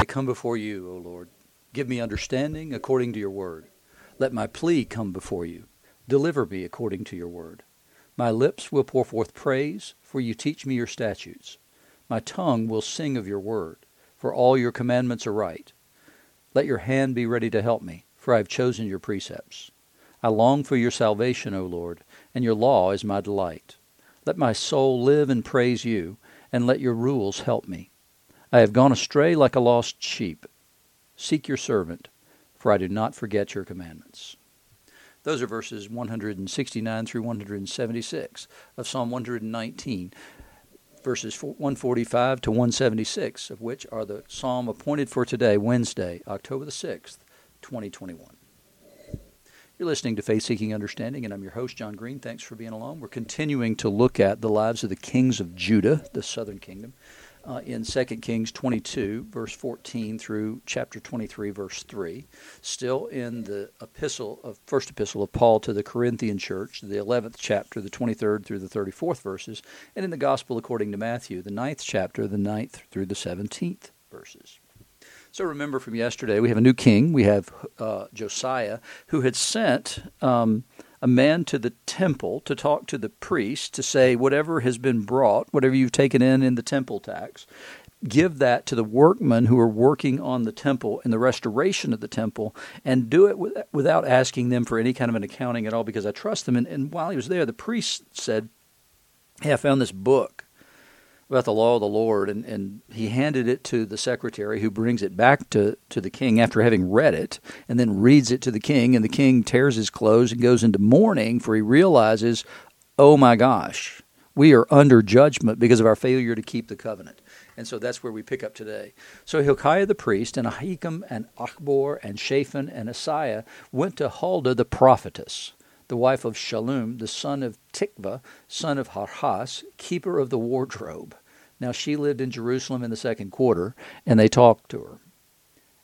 Come before you, O Lord. Give me understanding according to your word. Let my plea come before you. Deliver me according to your word. My lips will pour forth praise, for you teach me your statutes. My tongue will sing of your word, for all your commandments are right. Let your hand be ready to help me, for I have chosen your precepts. I long for your salvation, O Lord, and your law is my delight. Let my soul live and praise you, and let your rules help me. I have gone astray like a lost sheep. Seek your servant, for I do not forget your commandments. Those are verses 169 through 176 of Psalm 119, verses 145 to 176 of which are the psalm appointed for today, Wednesday, October the 6th, 2021. You're listening to Faith Seeking Understanding, and I'm your host, John Green. Thanks for being along. We're continuing to look at the lives of the kings of Judah, the southern kingdom uh, in 2 Kings 22, verse 14 through chapter 23, verse 3. Still in the epistle of first epistle of Paul to the Corinthian church, the 11th chapter, the 23rd through the 34th verses, and in the Gospel according to Matthew, the 9th chapter, the 9th through the 17th verses. So remember from yesterday, we have a new king. We have uh, Josiah, who had sent um, a man to the temple to talk to the priest to say, whatever has been brought, whatever you've taken in in the temple tax, give that to the workmen who are working on the temple in the restoration of the temple and do it with, without asking them for any kind of an accounting at all because I trust them. And, and while he was there, the priest said, Hey, I found this book about the law of the Lord, and, and he handed it to the secretary who brings it back to, to the king after having read it, and then reads it to the king, and the king tears his clothes and goes into mourning, for he realizes, oh my gosh, we are under judgment because of our failure to keep the covenant. And so that's where we pick up today. So Hilkiah the priest, and Ahikam, and Achbor, and Shaphan, and Asaiah went to Huldah the prophetess the wife of Shallum, the son of Tikvah, son of Harhas, keeper of the wardrobe. Now she lived in Jerusalem in the second quarter, and they talked to her.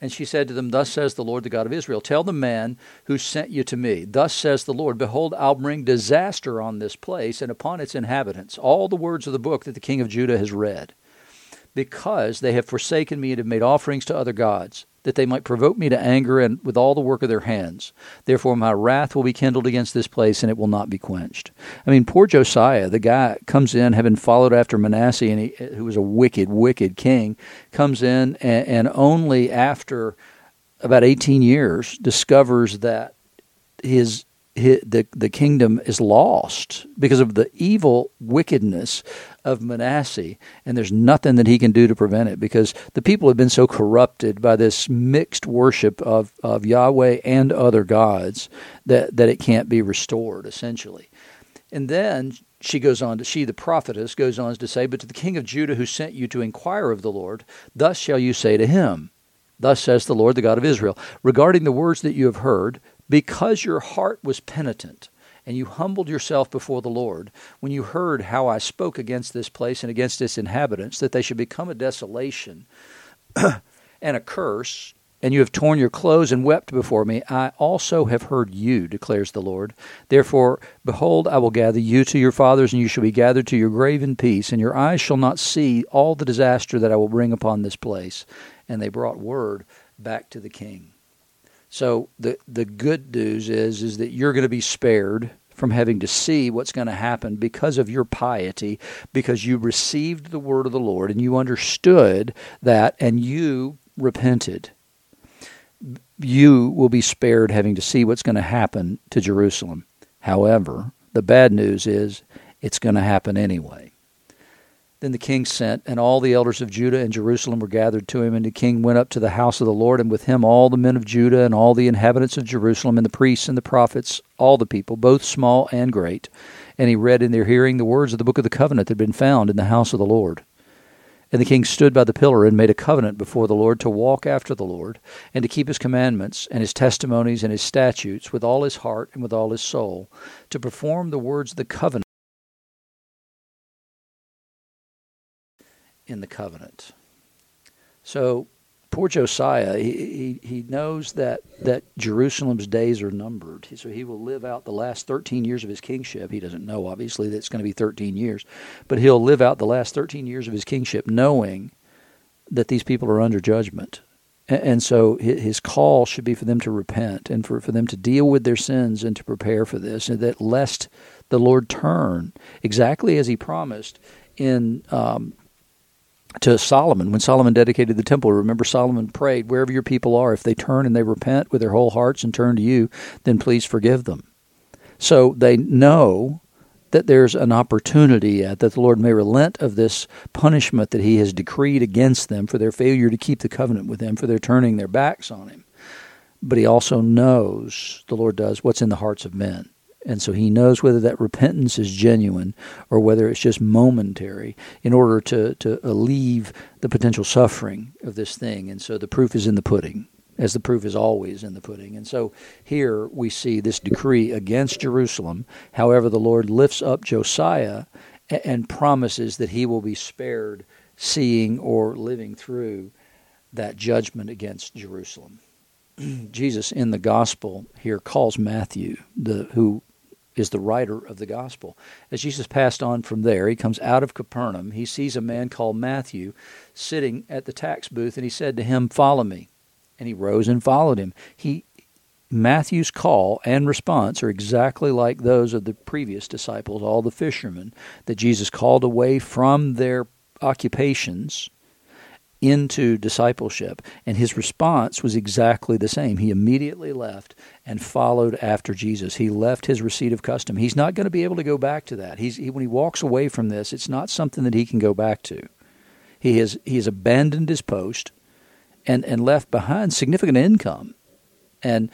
And she said to them, Thus says the Lord, the God of Israel, Tell the man who sent you to me, Thus says the Lord, Behold, I'll bring disaster on this place and upon its inhabitants, all the words of the book that the king of Judah has read, because they have forsaken me and have made offerings to other gods that they might provoke me to anger and with all the work of their hands. Therefore my wrath will be kindled against this place, and it will not be quenched. I mean, poor Josiah, the guy comes in having followed after Manasseh, and he, who was a wicked, wicked king, comes in and, and only after about 18 years discovers that his the the kingdom is lost because of the evil wickedness of Manasseh, and there's nothing that he can do to prevent it because the people have been so corrupted by this mixed worship of, of Yahweh and other gods that, that it can't be restored, essentially. And then she goes on to, she, the prophetess, goes on to say, But to the king of Judah who sent you to inquire of the Lord, thus shall you say to him, Thus says the Lord, the God of Israel, regarding the words that you have heard, because your heart was penitent and you humbled yourself before the Lord when you heard how I spoke against this place and against its inhabitants, that they should become a desolation and a curse, and you have torn your clothes and wept before me, I also have heard you, declares the Lord. Therefore, behold, I will gather you to your fathers, and you shall be gathered to your grave in peace, and your eyes shall not see all the disaster that I will bring upon this place. And they brought word back to the king. So the the good news is is that you're going to be spared from having to see what's going to happen because of your piety, because you received the word of the Lord and you understood that and you repented. You will be spared having to see what's going to happen to Jerusalem. However, the bad news is it's going to happen anyway. Then the king sent, and all the elders of Judah and Jerusalem were gathered to him. And the king went up to the house of the Lord, and with him all the men of Judah, and all the inhabitants of Jerusalem, and the priests and the prophets, all the people, both small and great. And he read in their hearing the words of the book of the covenant that had been found in the house of the Lord. And the king stood by the pillar and made a covenant before the Lord to walk after the Lord, and to keep his commandments, and his testimonies, and his statutes with all his heart and with all his soul, to perform the words of the covenant in the covenant. So poor Josiah, he, he, he knows that, that Jerusalem's days are numbered. So he will live out the last 13 years of his kingship. He doesn't know, obviously, that it's going to be 13 years, but he'll live out the last 13 years of his kingship knowing that these people are under judgment. And so his call should be for them to repent and for, for them to deal with their sins and to prepare for this, and that lest the Lord turn exactly as he promised in um, to Solomon when Solomon dedicated the temple. Remember, Solomon prayed, "Wherever your people are, if they turn and they repent with their whole hearts and turn to you, then please forgive them." So they know that there's an opportunity at that the Lord may relent of this punishment that He has decreed against them for their failure to keep the covenant with Him, for their turning their backs on Him. But He also knows, the Lord does, what's in the hearts of men. And so he knows whether that repentance is genuine or whether it's just momentary in order to, to alleviate the potential suffering of this thing. And so the proof is in the pudding, as the proof is always in the pudding. And so here we see this decree against Jerusalem. However, the Lord lifts up Josiah and promises that he will be spared seeing or living through that judgment against Jerusalem. Jesus in the gospel here calls Matthew, the who is the writer of the gospel. As Jesus passed on from there, he comes out of Capernaum. He sees a man called Matthew sitting at the tax booth, and he said to him, Follow me. And he rose and followed him. He Matthew's call and response are exactly like those of the previous disciples, all the fishermen that Jesus called away from their occupations into discipleship. And his response was exactly the same. He immediately left and followed after Jesus. He left his receipt of custom. He's not going to be able to go back to that. He's, he, when he walks away from this, it's not something that he can go back to. He has, he has abandoned his post and, and left behind significant income. And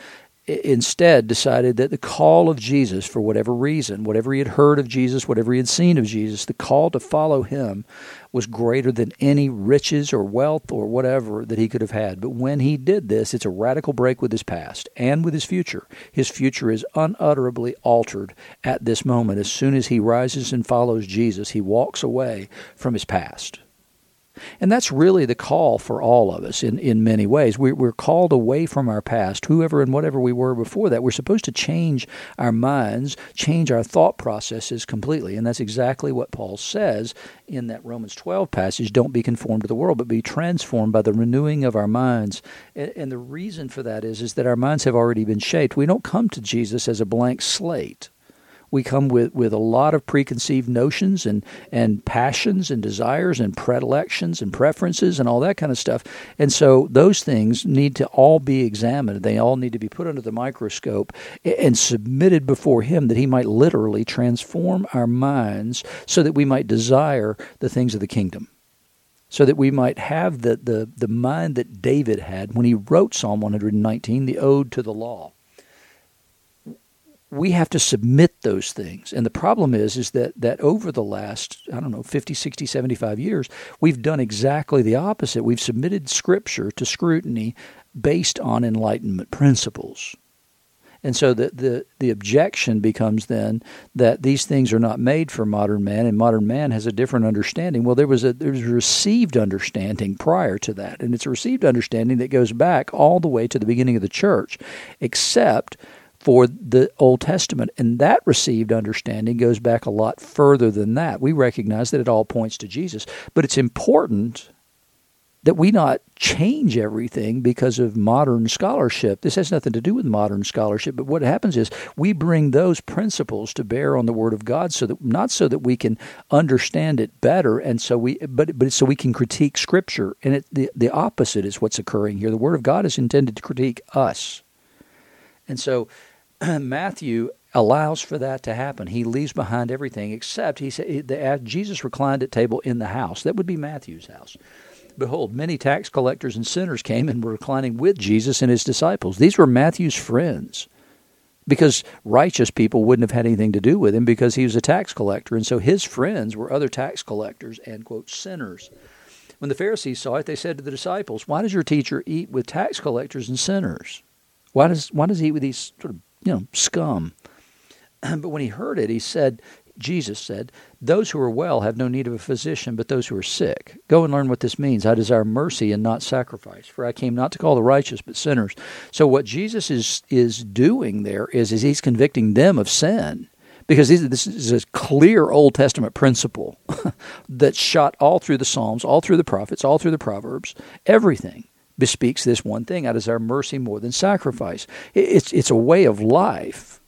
instead decided that the call of Jesus, for whatever reason, whatever he had heard of Jesus, whatever he had seen of Jesus, the call to follow him was greater than any riches or wealth or whatever that he could have had. But when he did this, it's a radical break with his past and with his future. His future is unutterably altered at this moment. As soon as he rises and follows Jesus, he walks away from his past. And that's really the call for all of us in, in many ways. We're, we're called away from our past, whoever and whatever we were before that. We're supposed to change our minds, change our thought processes completely. And that's exactly what Paul says in that Romans 12 passage don't be conformed to the world, but be transformed by the renewing of our minds. And, and the reason for that is, is that our minds have already been shaped. We don't come to Jesus as a blank slate we come with, with a lot of preconceived notions and, and passions and desires and predilections and preferences and all that kind of stuff. And so those things need to all be examined. They all need to be put under the microscope and submitted before Him that He might literally transform our minds so that we might desire the things of the kingdom so that we might have the, the, the mind that David had when he wrote Psalm 119, the Ode to the Law we have to submit those things. And the problem is is that that over the last, I don't know, 50, 60, 75 years, we've done exactly the opposite. We've submitted scripture to scrutiny based on enlightenment principles. And so the, the, the objection becomes then that these things are not made for modern man, and modern man has a different understanding. Well, there was a there was a received understanding prior to that, and it's a received understanding that goes back all the way to the beginning of the church, except for the Old Testament. And that received understanding goes back a lot further than that. We recognize that it all points to Jesus. But it's important that we not change everything because of modern scholarship. This has nothing to do with modern scholarship, but what happens is we bring those principles to bear on the Word of God, so that not so that we can understand it better, and so we, but but so we can critique Scripture. And it, the the opposite is what's occurring here. The Word of God is intended to critique us, and so Matthew allows for that to happen. He leaves behind everything except he said Jesus reclined at table in the house. That would be Matthew's house. Behold, many tax collectors and sinners came and were reclining with Jesus and his disciples. These were Matthew's friends because righteous people wouldn't have had anything to do with him because he was a tax collector. And so his friends were other tax collectors and, quote, sinners. When the Pharisees saw it, they said to the disciples, Why does your teacher eat with tax collectors and sinners? Why does, why does he eat with these sort of you know, scum. But when he heard it, he said, Jesus said, Those who are well have no need of a physician, but those who are sick. Go and learn what this means. I desire mercy and not sacrifice, for I came not to call the righteous, but sinners. So what Jesus is is doing there is, is he's convicting them of sin because this is a clear Old Testament principle that's shot all through the Psalms, all through the prophets, all through the Proverbs. Everything bespeaks this one thing: "I desire mercy more than sacrifice." It's it's a way of life.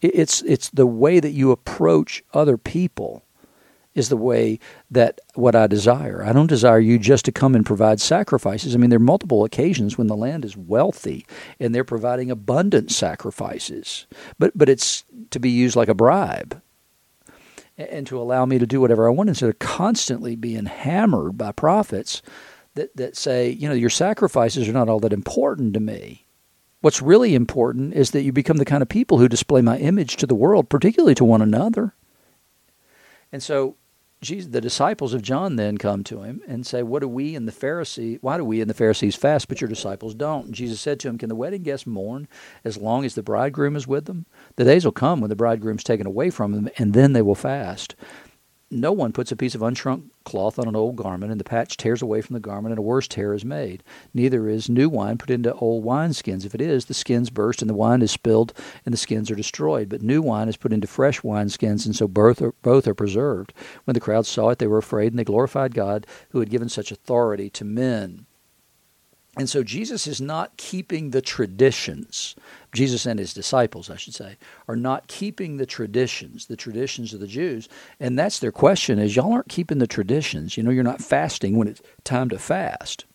It's it's the way that you approach other people is the way that what I desire. I don't desire you just to come and provide sacrifices. I mean, there are multiple occasions when the land is wealthy and they're providing abundant sacrifices, but but it's to be used like a bribe and to allow me to do whatever I want instead of constantly being hammered by prophets that, that say, you know, your sacrifices are not all that important to me. What's really important is that you become the kind of people who display my image to the world, particularly to one another. And so Jesus, the disciples of John then come to him and say, "What do we and the Pharisees? Why do we and the Pharisees fast, but your disciples don't?" And Jesus said to him, "Can the wedding guests mourn as long as the bridegroom is with them? The days will come when the bridegroom's taken away from them, and then they will fast. No one puts a piece of unshrunk cloth on an old garment, and the patch tears away from the garment, and a worse tear is made. Neither is new wine put into old wineskins. If it is, the skins burst, and the wine is spilled, and the skins are destroyed. But new wine is put into fresh wineskins, and so both are, both are preserved. When the crowd saw it, they were afraid, and they glorified God, who had given such authority to men. And so Jesus is not keeping the traditions. Jesus and his disciples, I should say, are not keeping the traditions, the traditions of the Jews. And that's their question is y'all aren't keeping the traditions. You know, you're not fasting when it's time to fast.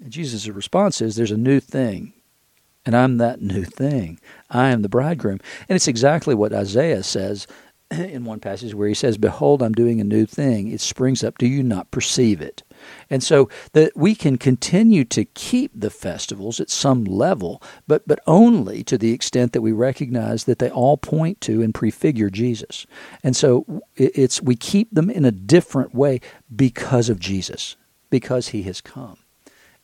And Jesus' response is there's a new thing. And I'm that new thing. I am the bridegroom. And it's exactly what Isaiah says in one passage where he says, Behold, I'm doing a new thing. It springs up. Do you not perceive it? And so that we can continue to keep the festivals at some level, but, but only to the extent that we recognize that they all point to and prefigure Jesus. And so it's we keep them in a different way because of Jesus, because he has come.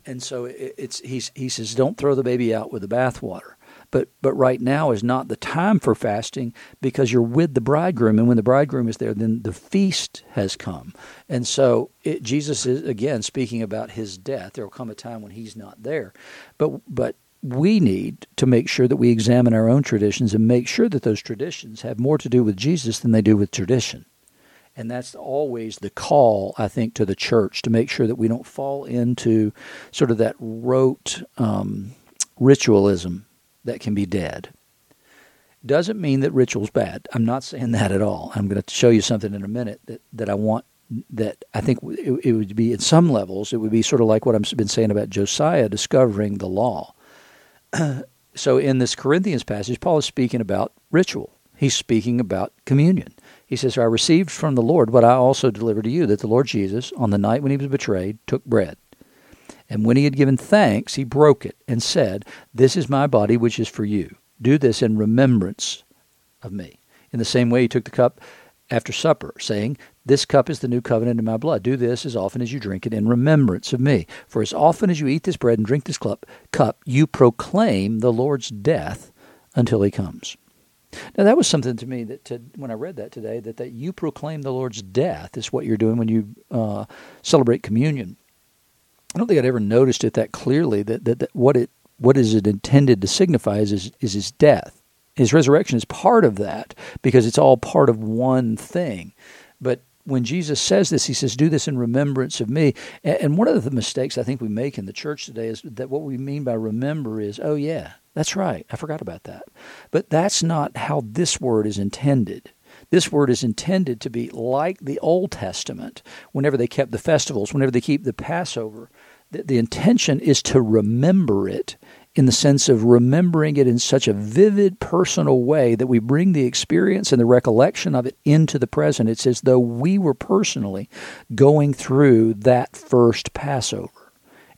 And so it's he's, he says, don't throw the baby out with the bathwater. But but right now is not the time for fasting because you're with the bridegroom, and when the bridegroom is there, then the feast has come. And so it, Jesus is again speaking about his death. There will come a time when he's not there, but but we need to make sure that we examine our own traditions and make sure that those traditions have more to do with Jesus than they do with tradition. And that's always the call, I think, to the church to make sure that we don't fall into sort of that rote um, ritualism that can be dead. Doesn't mean that ritual's bad. I'm not saying that at all. I'm going to show you something in a minute that, that I want that I think it, it would be at some levels it would be sort of like what I've been saying about Josiah discovering the law. so in this Corinthians passage, Paul is speaking about ritual. He's speaking about communion. He says, I received from the Lord what I also delivered to you, that the Lord Jesus, on the night when he was betrayed, took bread. And when he had given thanks, he broke it and said, This is my body, which is for you. Do this in remembrance of me. In the same way, he took the cup after supper, saying, This cup is the new covenant in my blood. Do this as often as you drink it in remembrance of me. For as often as you eat this bread and drink this cup, you proclaim the Lord's death until he comes. Now that was something to me that to, when I read that today, that, that you proclaim the Lord's death is what you're doing when you uh, celebrate communion. I don't think I'd ever noticed it that clearly that, that, that what it what is it intended to signify is, is, is his death. His resurrection is part of that because it's all part of one thing. But when Jesus says this, he says, Do this in remembrance of me. And one of the mistakes I think we make in the church today is that what we mean by remember is, oh, yeah, that's right. I forgot about that. But that's not how this word is intended. This word is intended to be like the Old Testament whenever they kept the festivals, whenever they keep the Passover. The, the intention is to remember it in the sense of remembering it in such a vivid, personal way that we bring the experience and the recollection of it into the present. It's as though we were personally going through that first Passover.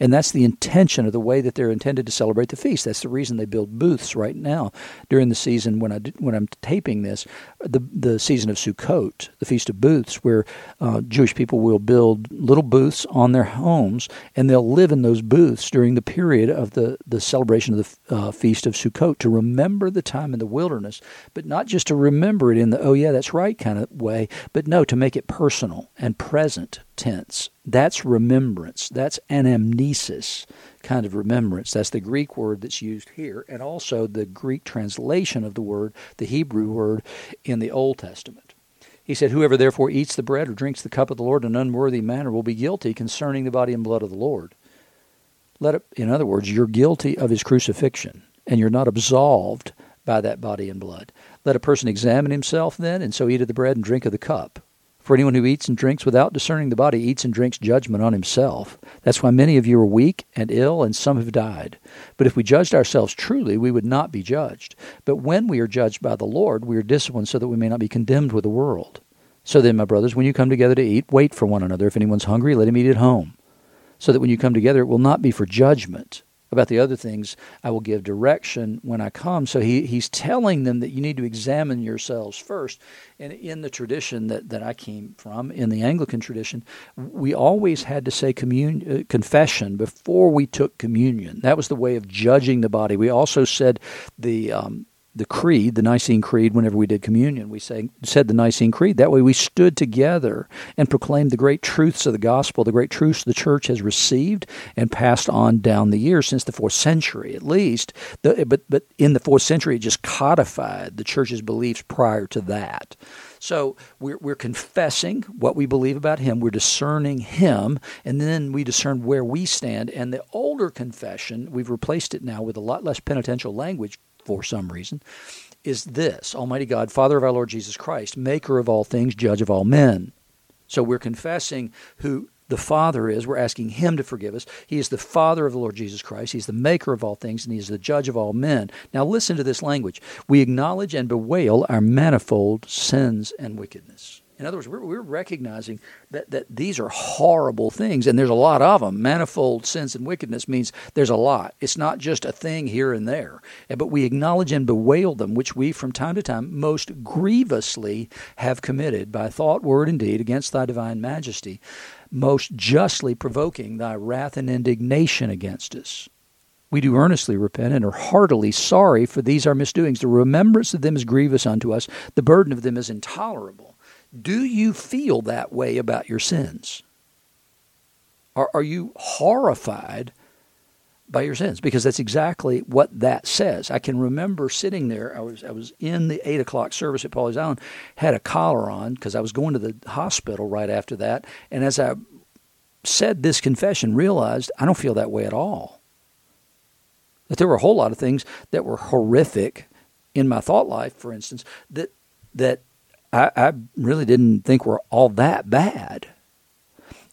And that's the intention of the way that they're intended to celebrate the feast. That's the reason they build booths right now during the season when I when I'm taping this, the the season of Sukkot, the feast of booths, where uh, Jewish people will build little booths on their homes and they'll live in those booths during the period of the the celebration of the uh, feast of Sukkot to remember the time in the wilderness, but not just to remember it in the oh yeah that's right kind of way, but no to make it personal and present tense. That's remembrance. That's anamnesis kind of remembrance. That's the Greek word that's used here, and also the Greek translation of the word, the Hebrew word in the Old Testament. He said, Whoever therefore eats the bread or drinks the cup of the Lord in an unworthy manner will be guilty concerning the body and blood of the Lord. Let it, in other words, you're guilty of his crucifixion, and you're not absolved by that body and blood. Let a person examine himself then, and so eat of the bread and drink of the cup. For anyone who eats and drinks without discerning the body eats and drinks judgment on himself. That's why many of you are weak and ill, and some have died. But if we judged ourselves truly, we would not be judged. But when we are judged by the Lord, we are disciplined so that we may not be condemned with the world. So then, my brothers, when you come together to eat, wait for one another. If anyone's hungry, let him eat at home. So that when you come together, it will not be for judgment about the other things, I will give direction when I come. So he, he's telling them that you need to examine yourselves first. And in the tradition that, that I came from, in the Anglican tradition, we always had to say commun- uh, confession before we took communion. That was the way of judging the body. We also said the um, the creed, the Nicene Creed, whenever we did communion. We say, said the Nicene Creed. That way we stood together and proclaimed the great truths of the gospel, the great truths the church has received and passed on down the years since the fourth century at least. The, but, but in the fourth century, it just codified the church's beliefs prior to that. So we're, we're confessing what we believe about Him, we're discerning Him, and then we discern where we stand. And the older confession, we've replaced it now with a lot less penitential language for some reason, is this Almighty God, Father of our Lord Jesus Christ, maker of all things, judge of all men. So we're confessing who the Father is. We're asking Him to forgive us. He is the Father of the Lord Jesus Christ. He's the maker of all things, and He is the judge of all men. Now listen to this language. We acknowledge and bewail our manifold sins and wickedness. In other words, we're, we're recognizing that, that these are horrible things, and there's a lot of them. Manifold sins and wickedness means there's a lot. It's not just a thing here and there, but we acknowledge and bewail them, which we from time to time most grievously have committed by thought, word, and deed against thy divine majesty, most justly provoking thy wrath and indignation against us. We do earnestly repent and are heartily sorry for these our misdoings. The remembrance of them is grievous unto us, the burden of them is intolerable. Do you feel that way about your sins? Are, are you horrified by your sins? Because that's exactly what that says. I can remember sitting there. I was I was in the eight o'clock service at Pawleys Island, had a collar on because I was going to the hospital right after that. And as I said this confession, realized I don't feel that way at all. That there were a whole lot of things that were horrific in my thought life, for instance, that that I, I really didn't think we were all that bad.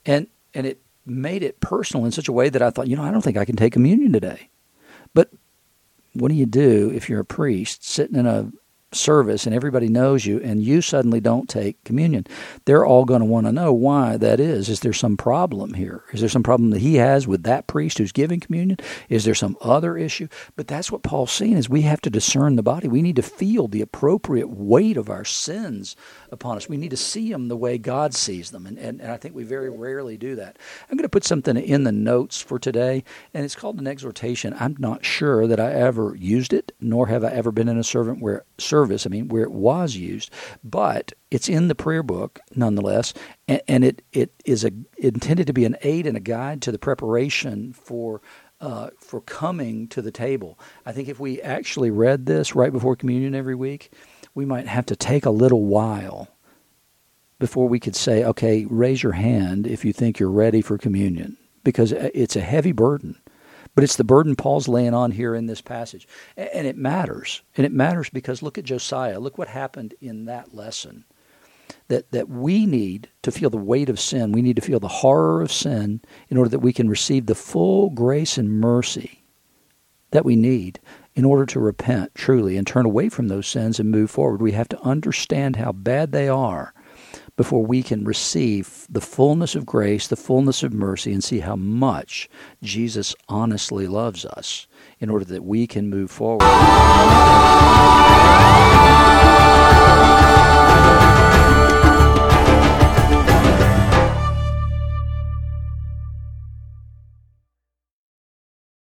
And and it made it personal in such a way that I thought, you know, I don't think I can take communion today. But what do you do if you're a priest sitting in a service and everybody knows you and you suddenly don't take communion. They're all going to want to know why that is. Is there some problem here? Is there some problem that he has with that priest who's giving communion? Is there some other issue? But that's what paul's saying is we have to discern the body. We need to feel the appropriate weight of our sins upon us. We need to see them the way god sees them and, and, and i think we very rarely do that. I'm going to put something in the notes for today and it's called an exhortation. I'm not sure that i ever used it nor have i ever been in a servant where service, I mean, where it was used, but it's in the prayer book nonetheless, and, and it, it is a, intended to be an aid and a guide to the preparation for uh, for coming to the table. I think if we actually read this right before communion every week, we might have to take a little while before we could say, okay, raise your hand if you think you're ready for communion, because it's a heavy burden. But it's the burden Paul's laying on here in this passage. And it matters. And it matters because look at Josiah. Look what happened in that lesson. That, that we need to feel the weight of sin. We need to feel the horror of sin in order that we can receive the full grace and mercy that we need in order to repent truly and turn away from those sins and move forward. We have to understand how bad they are before we can receive the fullness of grace, the fullness of mercy, and see how much Jesus honestly loves us in order that we can move forward.